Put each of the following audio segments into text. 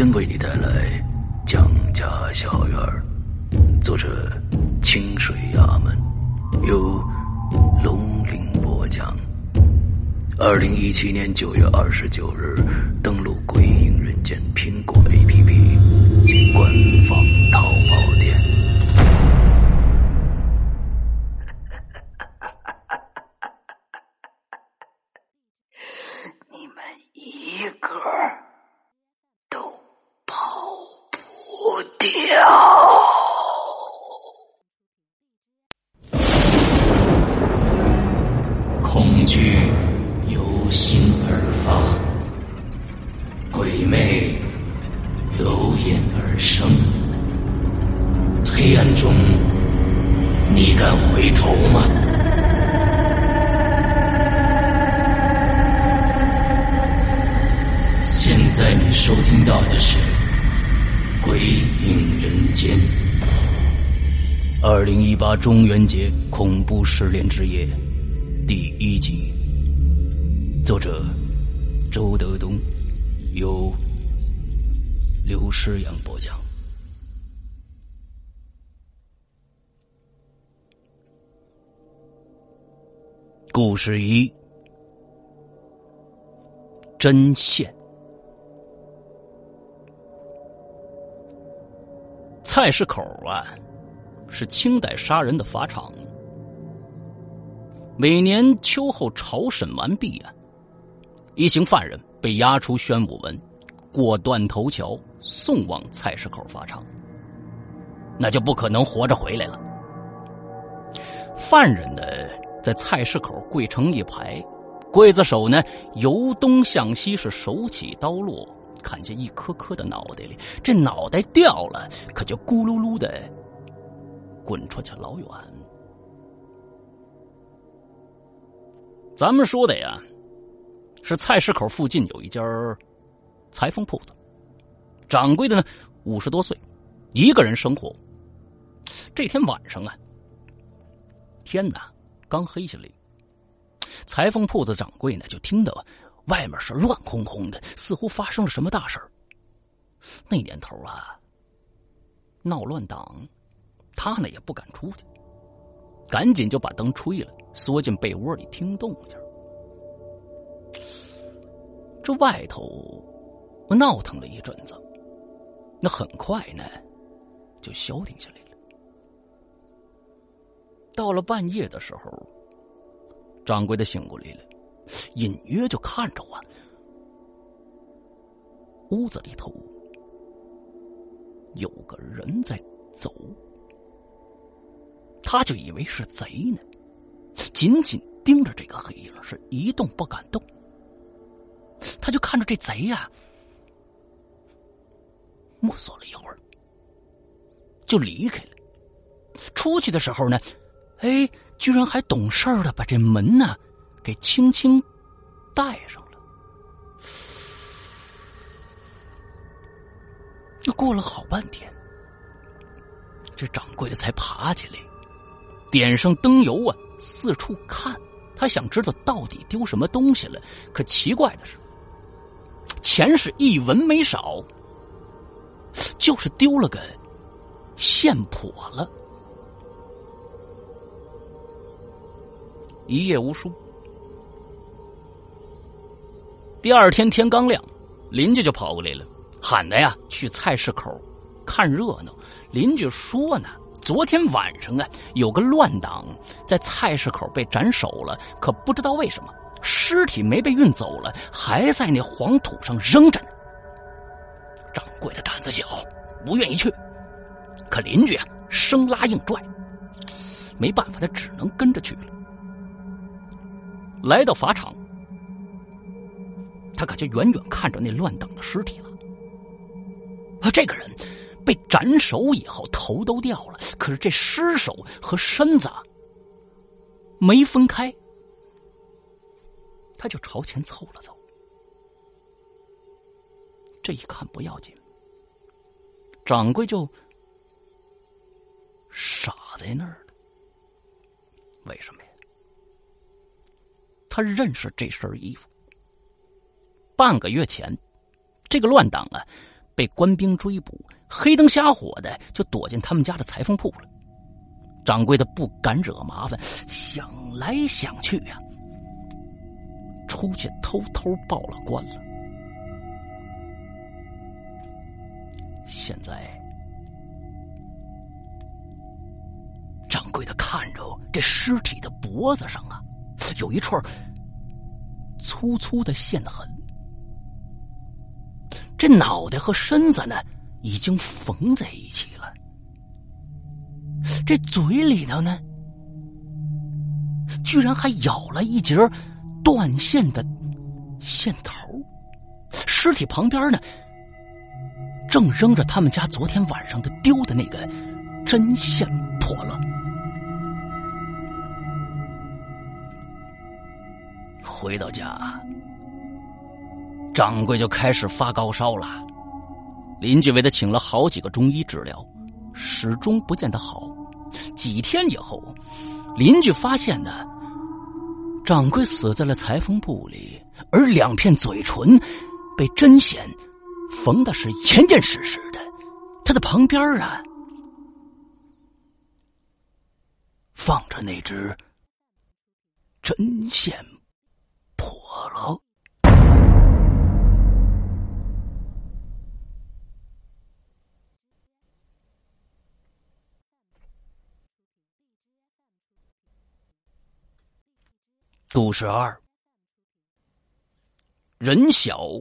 间为你带来蒋家小院，作者清水衙门，由龙鳞播讲。二零一七年九月二十九日，登录鬼影人间苹果 APP 及官方淘宝店。你们一个都跑不掉。恐惧由心而发，鬼魅由眼而生。黑暗中，你敢回头吗？现在你收听到的是《二零一八中元节恐怖失联之夜第一集，作者周德东，由刘诗阳播讲。故事一：针线。菜市口啊，是清代杀人的法场。每年秋后朝审完毕啊，一行犯人被押出宣武门，过断头桥，送往菜市口法场。那就不可能活着回来了。犯人呢，在菜市口跪成一排，刽子手呢由东向西是手起刀落。砍下一颗颗的脑袋里，这脑袋掉了，可就咕噜噜的滚出去老远。咱们说的呀，是菜市口附近有一家裁缝铺子，掌柜的呢五十多岁，一个人生活。这天晚上啊，天哪刚黑下来，裁缝铺子掌柜呢就听到。外面是乱哄哄的，似乎发生了什么大事。那年头啊，闹乱党，他呢也不敢出去，赶紧就把灯吹了，缩进被窝里听动静。这外头闹腾了一阵子，那很快呢就消停下来了。到了半夜的时候，掌柜的醒过来了。隐约就看着我，屋子里头有个人在走，他就以为是贼呢，紧紧盯着这个黑影，是一动不敢动。他就看着这贼呀，摸索了一会儿，就离开了。出去的时候呢，哎，居然还懂事的把这门呢。给轻轻带上了。又过了好半天，这掌柜的才爬起来，点上灯油啊，四处看。他想知道到底丢什么东西了。可奇怪的是，钱是一文没少，就是丢了个线跛了。一夜无书。第二天天刚亮，邻居就跑过来了，喊的呀去菜市口看热闹。邻居说呢，昨天晚上啊有个乱党在菜市口被斩首了，可不知道为什么尸体没被运走了，还在那黄土上扔着呢。掌柜的胆子小，不愿意去，可邻居啊生拉硬拽，没办法，他只能跟着去了。来到法场，他可就远远看着那乱党的尸体了。啊，这个人被斩首以后，头都掉了，可是这尸首和身子没分开，他就朝前凑了凑。这一看不要紧，掌柜就傻在那儿了。为什么呀？他认识这身衣服。半个月前，这个乱党啊，被官兵追捕，黑灯瞎火的就躲进他们家的裁缝铺了。掌柜的不敢惹麻烦，想来想去呀，出去偷偷报了官了。现在，掌柜的看着这尸体的脖子上啊，有一串粗粗的线痕。这脑袋和身子呢，已经缝在一起了。这嘴里头呢，居然还咬了一截断线的线头。尸体旁边呢。正扔着他们家昨天晚上的丢的那个针线破了。回到家，掌柜就开始发高烧了。邻居为他请了好几个中医治疗，始终不见得好。几天以后，邻居发现呢，掌柜死在了裁缝铺里，而两片嘴唇被针线。缝的是严严实实的，他的旁边啊，放着那只针线破了。故事二，人小。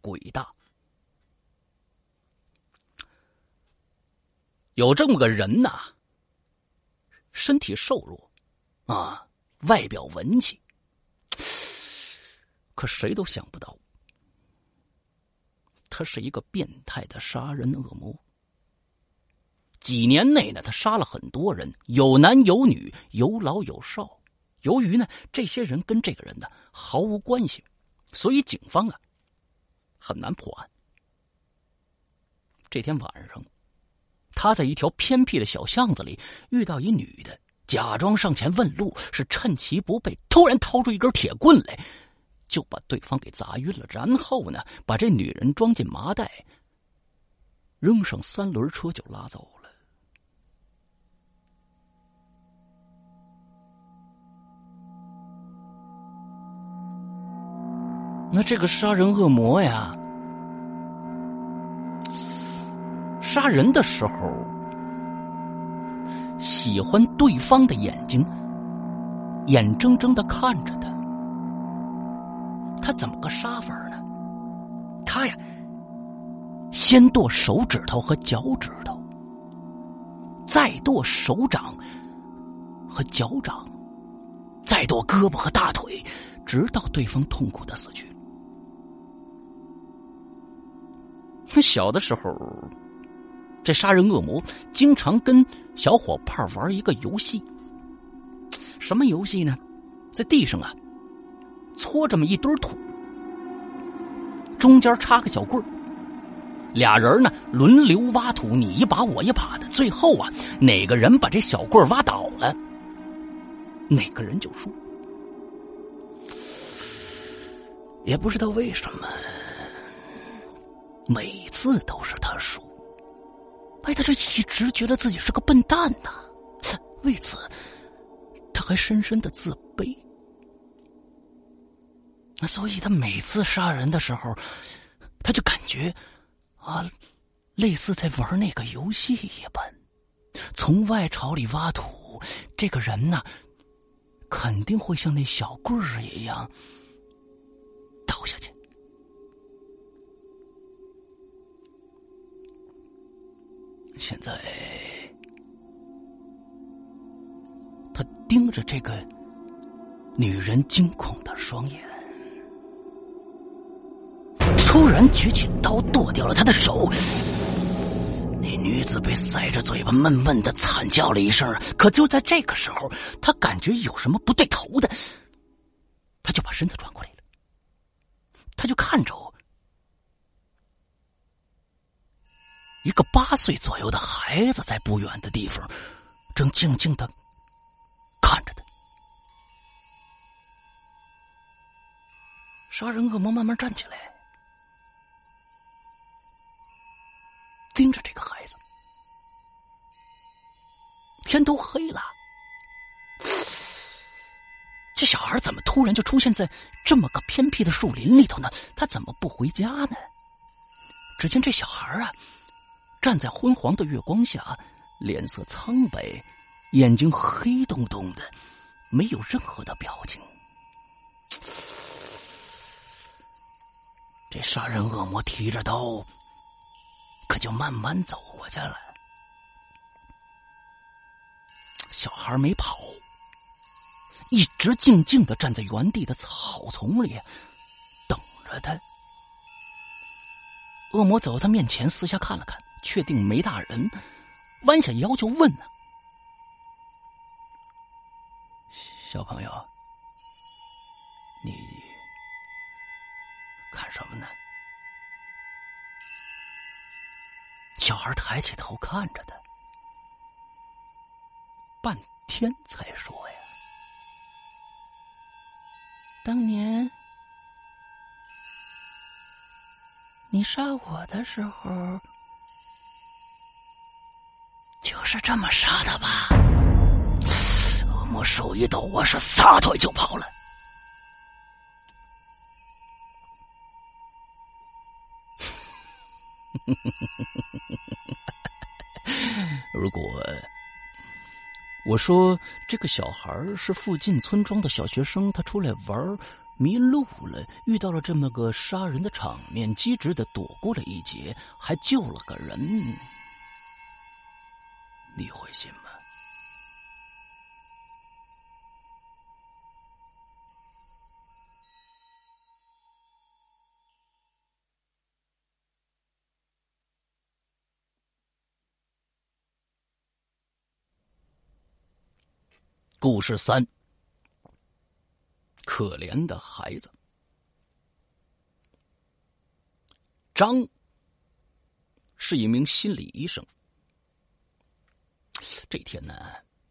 鬼大，有这么个人呐，身体瘦弱，啊，外表文气，可谁都想不到，他是一个变态的杀人恶魔。几年内呢，他杀了很多人，有男有女，有老有少。由于呢，这些人跟这个人呢毫无关系，所以警方啊。很难破案。这天晚上，他在一条偏僻的小巷子里遇到一女的，假装上前问路，是趁其不备，突然掏出一根铁棍来，就把对方给砸晕了。然后呢，把这女人装进麻袋，扔上三轮车就拉走了。那这个杀人恶魔呀，杀人的时候喜欢对方的眼睛，眼睁睁的看着他。他怎么个杀法呢？他呀，先剁手指头和脚趾头，再剁手掌和脚掌，再剁胳膊和大腿，直到对方痛苦的死去。他小的时候，这杀人恶魔经常跟小伙伴玩一个游戏。什么游戏呢？在地上啊，搓这么一堆土，中间插个小棍儿，俩人呢轮流挖土，你一把我一把的，最后啊，哪个人把这小棍挖倒了，哪个人就输。也不知道为什么。每次都是他输，哎，他这一直觉得自己是个笨蛋呐。为此，他还深深的自卑。那所以，他每次杀人的时候，他就感觉啊，类似在玩那个游戏一般。从外巢里挖土，这个人呢，肯定会像那小棍儿一样倒下去。现在，他盯着这个女人惊恐的双眼，突然举起刀剁掉了他的手。那女子被塞着嘴巴，闷闷的惨叫了一声。可就在这个时候，他感觉有什么不对头的，他就把身子转过来了。他就看着一个八岁左右的孩子在不远的地方，正静静的看着他。杀人恶魔慢慢站起来。盯着这个孩子，天都黑了，这小孩怎么突然就出现在这么个偏僻的树林里头呢？他怎么不回家呢？只见这小孩啊，站在昏黄的月光下，脸色苍白，眼睛黑洞洞的，没有任何的表情。这杀人恶魔提着刀。可就慢慢走过去了，小孩没跑，一直静静的站在原地的草丛里，等着他。恶魔走到他面前，四下看了看，确定没大人，弯下腰就问呢：“小朋友，你看什么呢？”小孩抬起头看着他，半天才说：“呀，当年你杀我的时候，就是这么杀的吧？”恶魔手一抖，我是撒腿就跑了。如果我说这个小孩是附近村庄的小学生，他出来玩迷路了，遇到了这么个杀人的场面，机智的躲过了一劫，还救了个人，你会信吗？故事三：可怜的孩子张是一名心理医生。这天呢，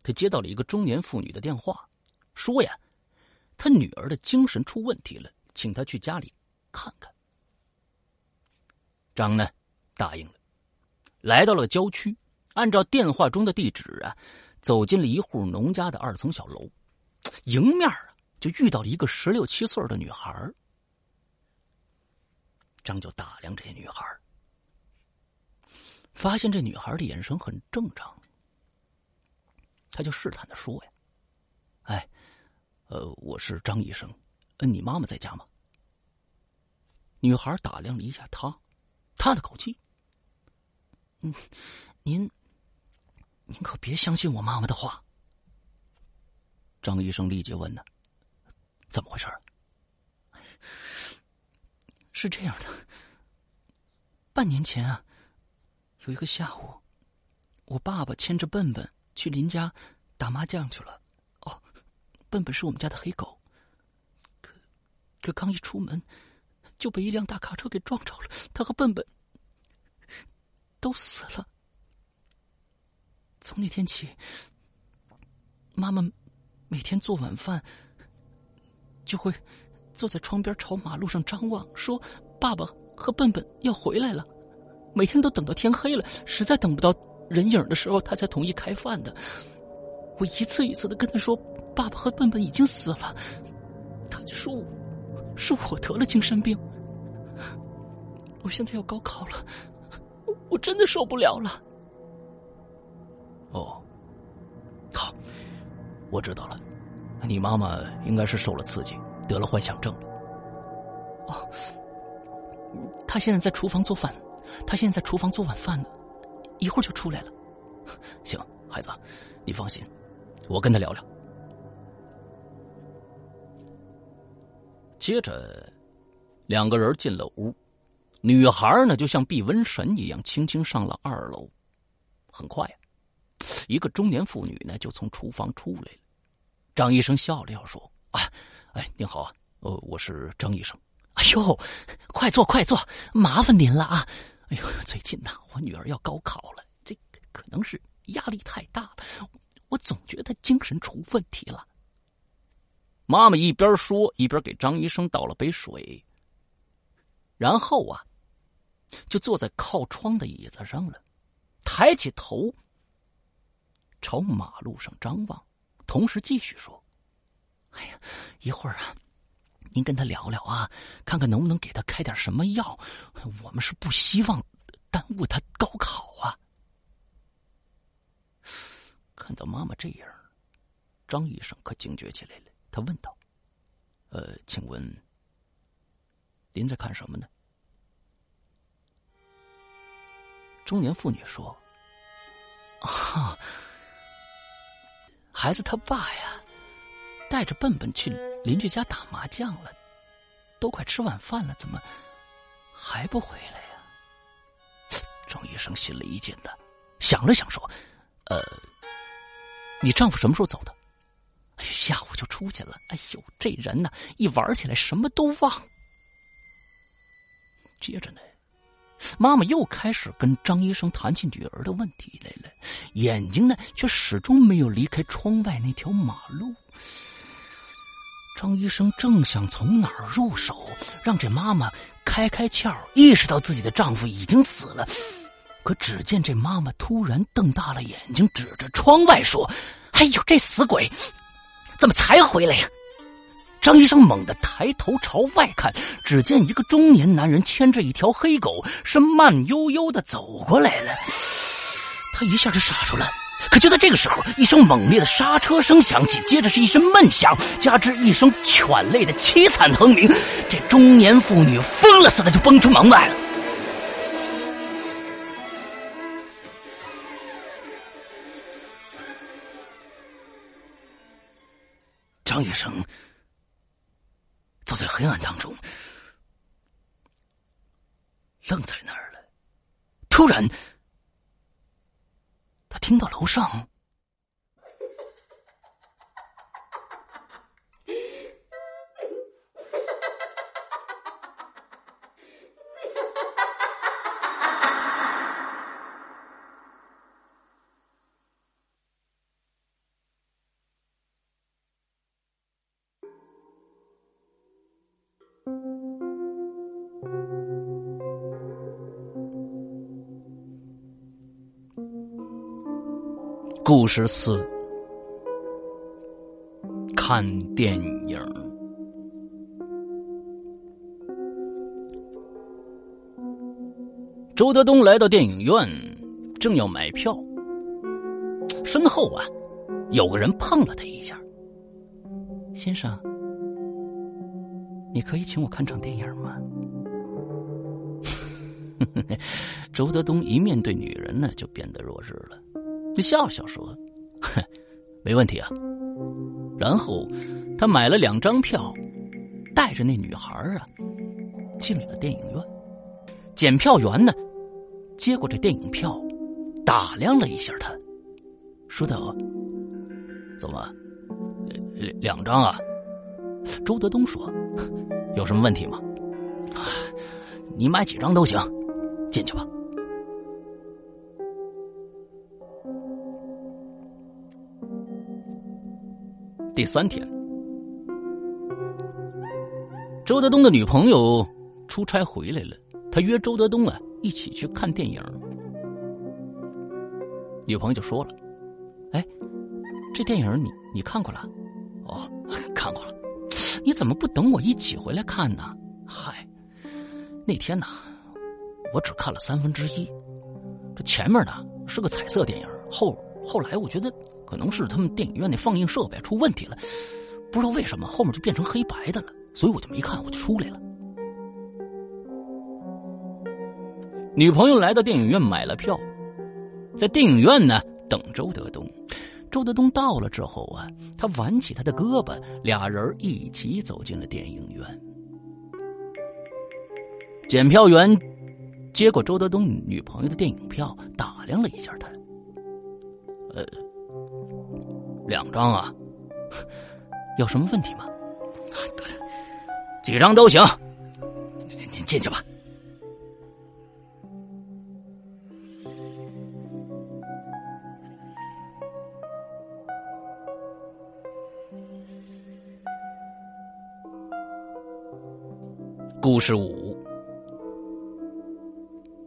他接到了一个中年妇女的电话，说呀，他女儿的精神出问题了，请他去家里看看。张呢，答应了，来到了郊区，按照电话中的地址啊。走进了一户农家的二层小楼，迎面啊就遇到了一个十六七岁的女孩。张就打量这女孩，发现这女孩的眼神很正常，他就试探的说：“呀，哎，呃，我是张医生，嗯，你妈妈在家吗？”女孩打量了一下他，他的口气：“嗯，您。”您可别相信我妈妈的话。张医生立即问：“呢，怎么回事？”是这样的，半年前啊，有一个下午，我爸爸牵着笨笨去邻家打麻将去了。哦，笨笨是我们家的黑狗。可可刚一出门，就被一辆大卡车给撞着了，他和笨笨都死了。从那天起，妈妈每天做晚饭，就会坐在窗边朝马路上张望，说：“爸爸和笨笨要回来了。”每天都等到天黑了，实在等不到人影的时候，他才同意开饭的。我一次一次的跟他说：“爸爸和笨笨已经死了。”他就说：“是我得了精神病。”我现在要高考了，我真的受不了了。哦，好，我知道了。你妈妈应该是受了刺激，得了幻想症了。哦，他现在在厨房做饭，他现在在厨房做晚饭呢，一会儿就出来了。行，孩子，你放心，我跟他聊聊。接着，两个人进了屋，女孩呢就像避瘟神一样，轻轻上了二楼。很快，一个中年妇女呢就从厨房出来了。张医生笑了笑说：“啊，哎，您好啊，呃，我是张医生。哎呦，快坐，快坐，麻烦您了啊！哎呦，最近呐，我女儿要高考了，这可能是压力太大了，我总觉得精神出问题了。”妈妈一边说，一边给张医生倒了杯水，然后啊，就坐在靠窗的椅子上了，抬起头朝马路上张望，同时继续说：“哎呀，一会儿啊，您跟他聊聊啊，看看能不能给他开点什么药。我们是不希望耽误他高考啊。”看到妈妈这样，张医生可警觉起来了。他问道：“呃，请问您在看什么呢？”中年妇女说：“啊，孩子他爸呀，带着笨笨去邻居家打麻将了，都快吃晚饭了，怎么还不回来呀？”张医生心里一紧的，想了想说：“呃，你丈夫什么时候走的？”哎，下午就出去了。哎呦，这人呢，一玩起来什么都忘。接着呢，妈妈又开始跟张医生谈起女儿的问题来了，眼睛呢却始终没有离开窗外那条马路。张医生正想从哪儿入手，让这妈妈开开窍，意识到自己的丈夫已经死了，可只见这妈妈突然瞪大了眼睛，指着窗外说：“哎呦，这死鬼！”怎么才回来呀？张医生猛地抬头朝外看，只见一个中年男人牵着一条黑狗，是慢悠悠的走过来了。他一下就傻住了。可就在这个时候，一声猛烈的刹车声响起，接着是一声闷响，加之一声犬类的凄惨哼鸣，这中年妇女疯了似的就蹦出门外了。张医生走在黑暗当中，愣在那儿了。突然，他听到楼上。故事四：看电影。周德东来到电影院，正要买票，身后啊，有个人碰了他一下。先生，你可以请我看场电影吗？周德东一面对女人呢，就变得弱智了。笑笑说：“哼，没问题啊。”然后他买了两张票，带着那女孩啊进了电影院。检票员呢接过这电影票，打量了一下他，说道：“怎么，两张啊？”周德东说：“有什么问题吗？你买几张都行，进去吧。”第三天，周德东的女朋友出差回来了，他约周德东啊一起去看电影。女朋友就说了：“哎，这电影你你看过了？哦，看过了。你怎么不等我一起回来看呢？嗨，那天呢，我只看了三分之一。这前面呢是个彩色电影，后后来我觉得。”可能是他们电影院那放映设备出问题了，不知道为什么后面就变成黑白的了，所以我就没看，我就出来了。女朋友来到电影院买了票，在电影院呢等周德东。周德东到了之后啊，他挽起他的胳膊，俩人一起走进了电影院。检票员接过周德东女朋友的电影票，打量了一下他。两张啊，有什么问题吗？几张都行，您进去吧。故事五，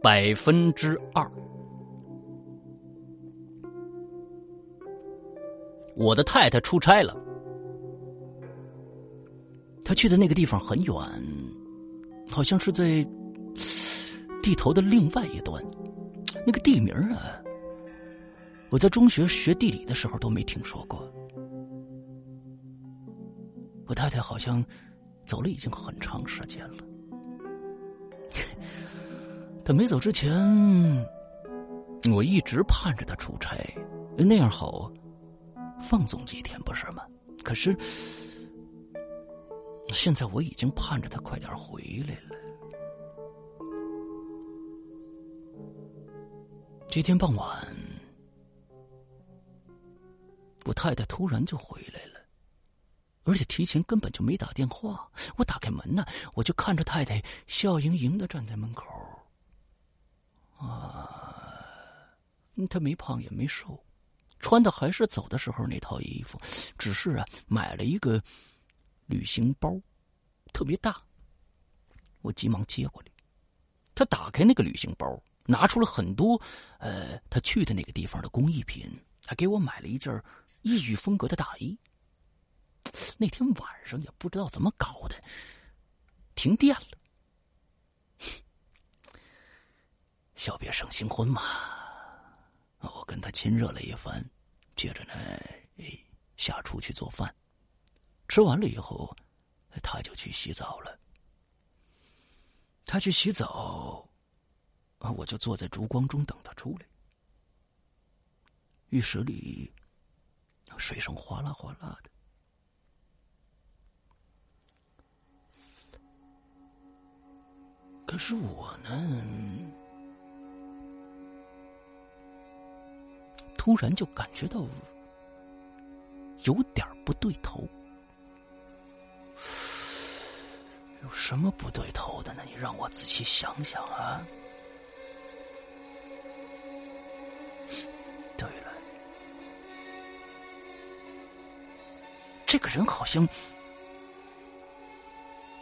百分之二。我的太太出差了，他去的那个地方很远，好像是在地头的另外一端。那个地名啊，我在中学学地理的时候都没听说过。我太太好像。走了已经很长时间了，他没走之前，我一直盼着他出差，那样好啊放纵几天，不是吗？可是现在我已经盼着他快点回来了。这天傍晚，我太太突然就回来了。而且提前根本就没打电话。我打开门呢，我就看着太太笑盈盈的站在门口。啊，她没胖也没瘦，穿的还是走的时候那套衣服，只是啊买了一个旅行包，特别大。我急忙接过来，他打开那个旅行包，拿出了很多呃他去的那个地方的工艺品，还给我买了一件异域风格的大衣。那天晚上也不知道怎么搞的，停电了。小别胜新婚嘛，我跟他亲热了一番，接着呢，下厨去做饭。吃完了以后，他就去洗澡了。他去洗澡，我就坐在烛光中等他出来。浴室里水声哗啦哗啦的。可是我呢，突然就感觉到有点不对头。有什么不对头的呢？你让我仔细想想啊。对了，这个人好像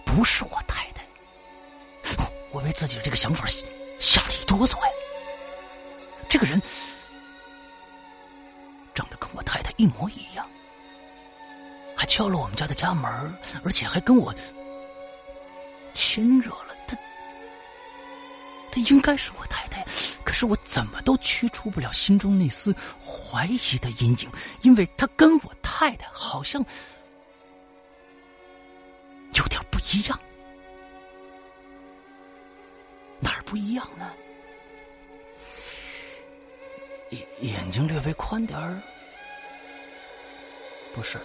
不是我太太。我为自己的这个想法吓了一哆嗦呀！这个人一模一样，还敲了我们家的家门，而且还跟我亲热了。他他应该是我太太，可是我怎么都驱除不了心中那丝怀疑的阴影，因为他跟我太太好像有点不一样。哪儿不一样呢？眼眼睛略微宽点儿，不是；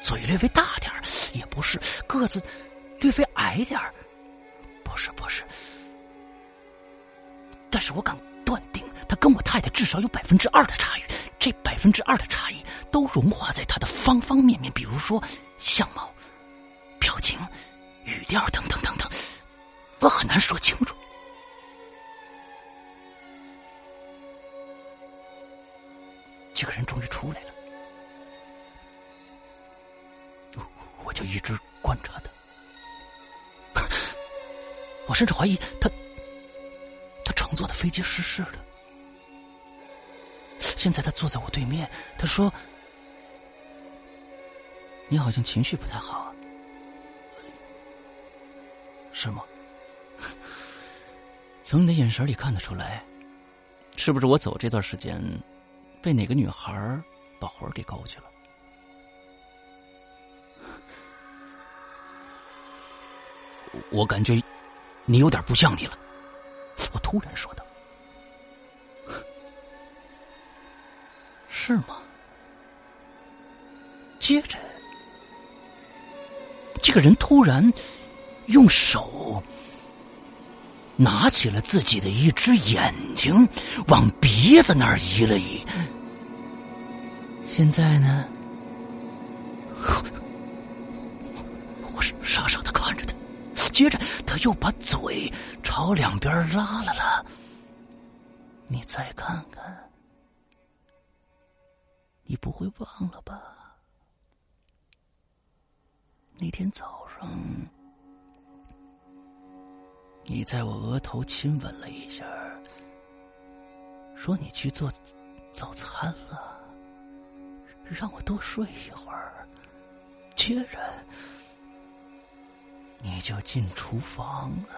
嘴略微大点儿，也不是；个子略微矮点儿，不是，不是。但是我敢断定，他跟我太太至少有百分之二的差异。这百分之二的差异，都融化在他的方方面面，比如说相貌、表情、语调等等等等。我很难说清楚。这个人终于出来了，我就一直观察他。我甚至怀疑他，他乘坐的飞机失事了。现在他坐在我对面，他说：“你好像情绪不太好啊，是吗？” 从你的眼神里看得出来，是不是我走这段时间，被哪个女孩把魂给勾去了？我感觉你有点不像你了。我突然说道：“是吗？”接着，这个人突然用手拿起了自己的一只眼睛，往鼻子那儿移了移。现在呢，我是傻傻的看着他，接着他又把嘴朝两边拉了拉。你再看看，你不会忘了吧？那天早上。你在我额头亲吻了一下，说你去做早餐了，让我多睡一会儿。接着，你就进厨房了。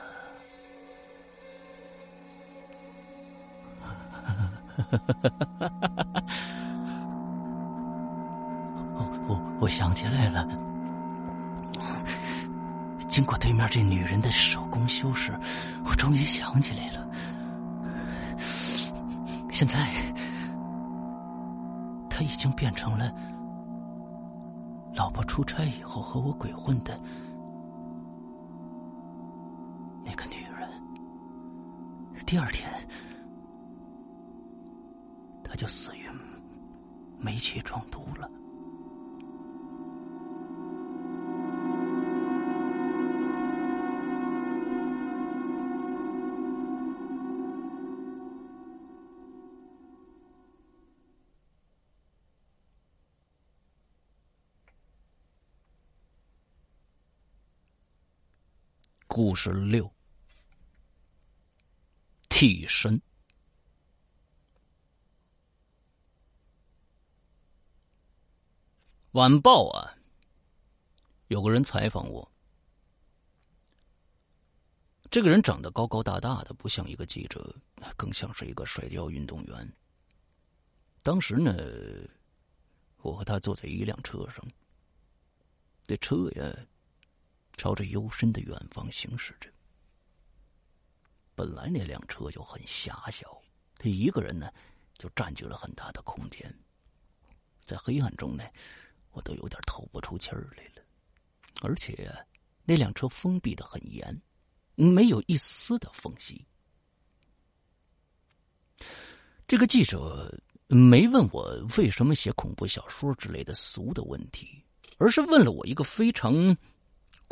我我我想起来了。经过对面这女人的手工修饰，我终于想起来了。现在，她已经变成了老婆出差以后和我鬼混的那个女人。第二天，她就死于煤气中毒了。故事六：替身。晚报啊，有个人采访我。这个人长得高高大大的，不像一个记者，更像是一个摔跤运动员。当时呢，我和他坐在一辆车上，这车呀。朝着幽深的远方行驶着。本来那辆车就很狭小，他一个人呢，就占据了很大的空间。在黑暗中呢，我都有点透不出气儿来了。而且那辆车封闭的很严，没有一丝的缝隙。这个记者没问我为什么写恐怖小说之类的俗的问题，而是问了我一个非常。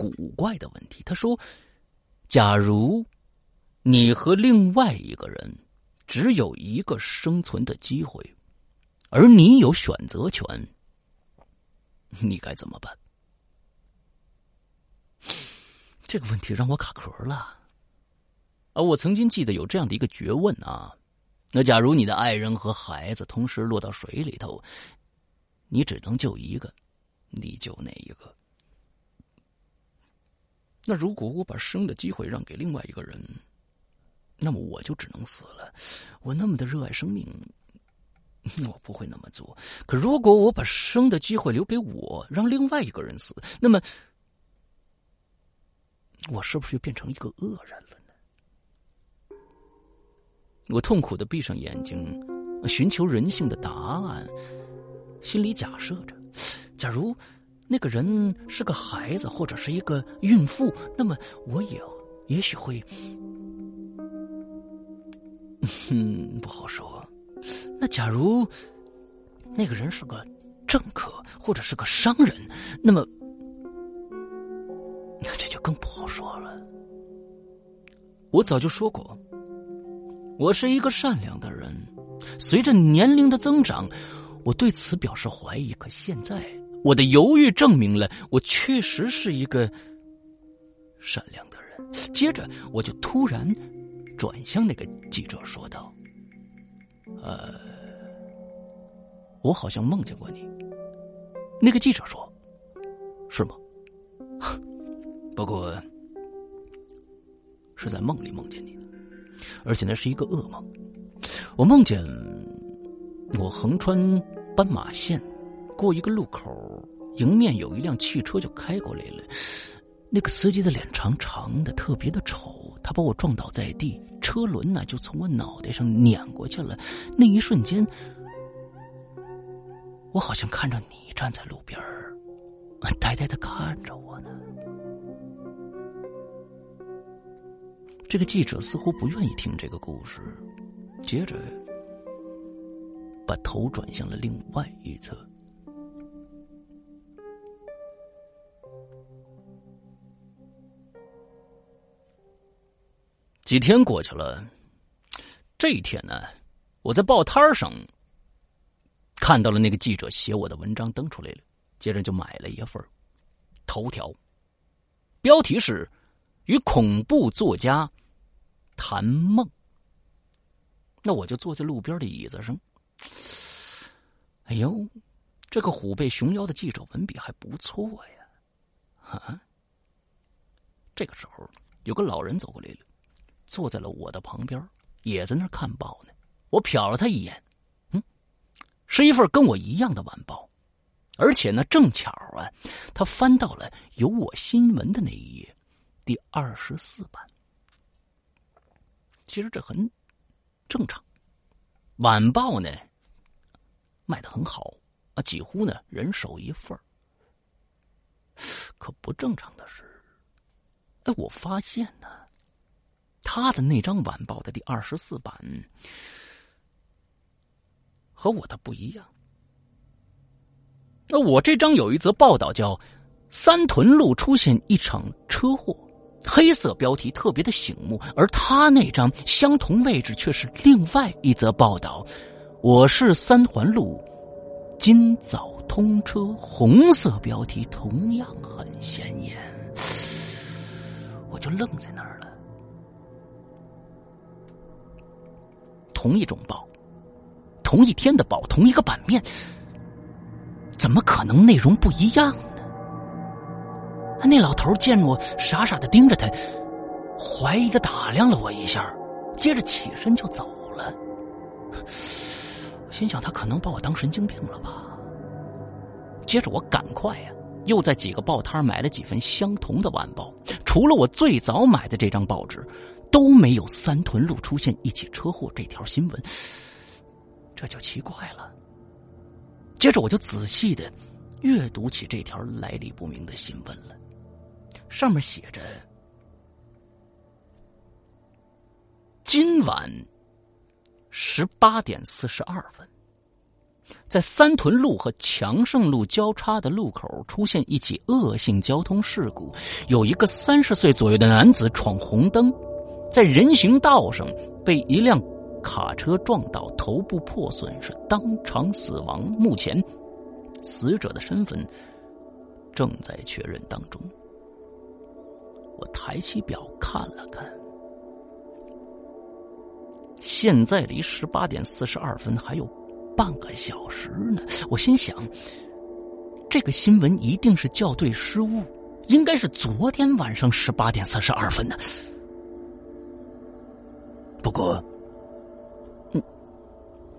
古怪的问题，他说：“假如你和另外一个人只有一个生存的机会，而你有选择权，你该怎么办？” 这个问题让我卡壳了。啊，我曾经记得有这样的一个诘问啊，那假如你的爱人和孩子同时落到水里头，你只能救一个，你救哪一个？那如果我把生的机会让给另外一个人，那么我就只能死了。我那么的热爱生命，我不会那么做。可如果我把生的机会留给我，让另外一个人死，那么我是不是就变成一个恶人了呢？我痛苦的闭上眼睛，寻求人性的答案，心里假设着：假如。那个人是个孩子，或者是一个孕妇，那么我也也许会，嗯，不好说。那假如那个人是个政客，或者是个商人，那么那这就更不好说了。我早就说过，我是一个善良的人。随着年龄的增长，我对此表示怀疑。可现在。我的犹豫证明了我确实是一个善良的人。接着，我就突然转向那个记者说道：“呃，我好像梦见过你。”那个记者说：“是吗？不过是在梦里梦见你的，而且那是一个噩梦。我梦见我横穿斑马线。”过一个路口，迎面有一辆汽车就开过来了。那个司机的脸长长的，特别的丑。他把我撞倒在地，车轮呢就从我脑袋上碾过去了。那一瞬间，我好像看着你站在路边呆呆的看着我呢。这个记者似乎不愿意听这个故事，接着把头转向了另外一侧。几天过去了，这一天呢，我在报摊上看到了那个记者写我的文章登出来了，接着就买了一份头条，标题是“与恐怖作家谈梦”。那我就坐在路边的椅子上，哎呦，这个虎背熊腰的记者文笔还不错呀！啊，这个时候有个老人走过来了。坐在了我的旁边，也在那看报呢。我瞟了他一眼，嗯，是一份跟我一样的晚报，而且呢，正巧啊，他翻到了有我新闻的那一页，第二十四版。其实这很正常，晚报呢卖的很好啊，几乎呢人手一份可不正常的是，哎，我发现呢。他的那张晚报的第二十四版和我的不一样。那我这张有一则报道叫“三屯路出现一场车祸”，黑色标题特别的醒目，而他那张相同位置却是另外一则报道：“我是三环路，今早通车。”红色标题同样很显眼，我就愣在那儿了。同一种报，同一天的报，同一个版面，怎么可能内容不一样呢？那老头见我傻傻的盯着他，怀疑的打量了我一下，接着起身就走了。心想他可能把我当神经病了吧。接着我赶快呀，又在几个报摊买了几份相同的晚报，除了我最早买的这张报纸。都没有三屯路出现一起车祸这条新闻，这就奇怪了。接着我就仔细的阅读起这条来历不明的新闻了，上面写着：今晚十八点四十二分，在三屯路和强盛路交叉的路口出现一起恶性交通事故，有一个三十岁左右的男子闯红灯。在人行道上被一辆卡车撞倒，头部破损，是当场死亡。目前，死者的身份正在确认当中。我抬起表看了看，现在离十八点四十二分还有半个小时呢。我心想，这个新闻一定是校对失误，应该是昨天晚上十八点四十二分呢。不过，嗯，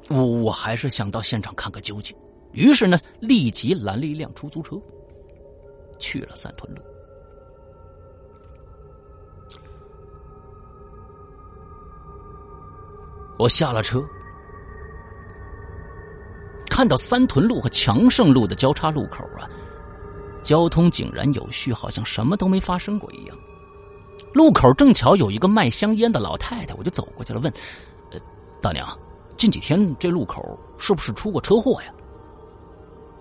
我我还是想到现场看个究竟。于是呢，立即拦了一辆出租车，去了三屯路。我下了车，看到三屯路和强盛路的交叉路口啊，交通井然有序，好像什么都没发生过一样。路口正巧有一个卖香烟的老太太，我就走过去了，问：“呃，大娘，近几天这路口是不是出过车祸呀？”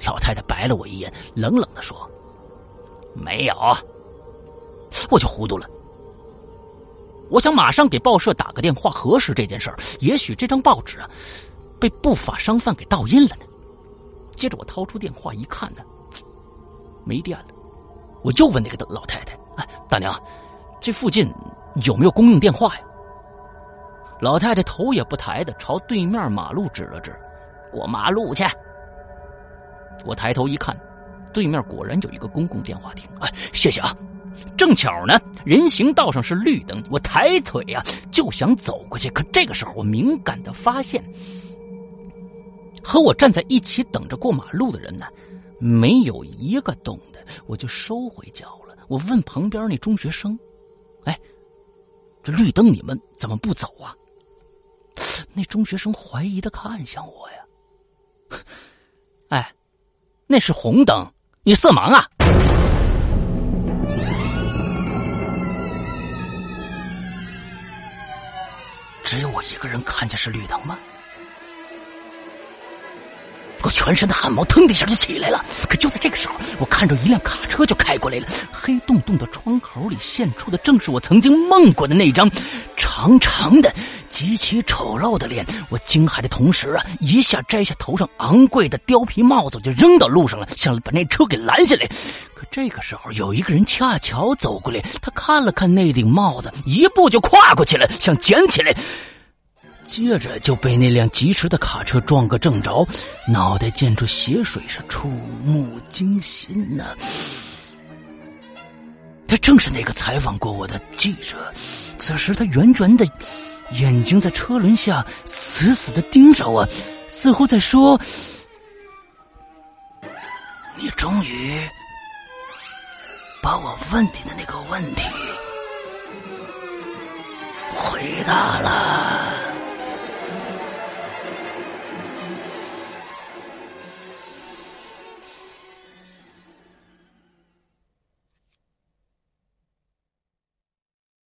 老太太白了我一眼，冷冷的说：“没有。”我就糊涂了。我想马上给报社打个电话核实这件事儿，也许这张报纸啊被不法商贩给盗印了呢。接着我掏出电话一看呢，没电了。我又问那个老太太：“哎，大娘。”这附近有没有公用电话呀？老太太头也不抬的朝对面马路指了指：“过马路去。”我抬头一看，对面果然有一个公共电话亭。哎，谢谢啊！正巧呢，人行道上是绿灯，我抬腿呀就想走过去。可这个时候，我敏感的发现，和我站在一起等着过马路的人呢，没有一个动的。我就收回脚了。我问旁边那中学生。这绿灯你们怎么不走啊？那中学生怀疑的看向我呀。哎，那是红灯，你色盲啊？只有我一个人看见是绿灯吗？全身的汗毛腾的一下就起来了。可就在这个时候，我看着一辆卡车就开过来了，黑洞洞的窗口里现出的正是我曾经梦过的那张长长的、极其丑陋的脸。我惊骇的同时啊，一下摘下头上昂贵的貂皮帽子，就扔到路上了，想把那车给拦下来。可这个时候，有一个人恰巧走过来，他看了看那顶帽子，一步就跨过去了，想捡起来。接着就被那辆疾驰的卡车撞个正着，脑袋溅出血水，是触目惊心呐！他正是那个采访过我的记者，此时他圆圆的眼睛在车轮下死死的盯着我，似乎在说：“你终于把我问你的那个问题回答了。”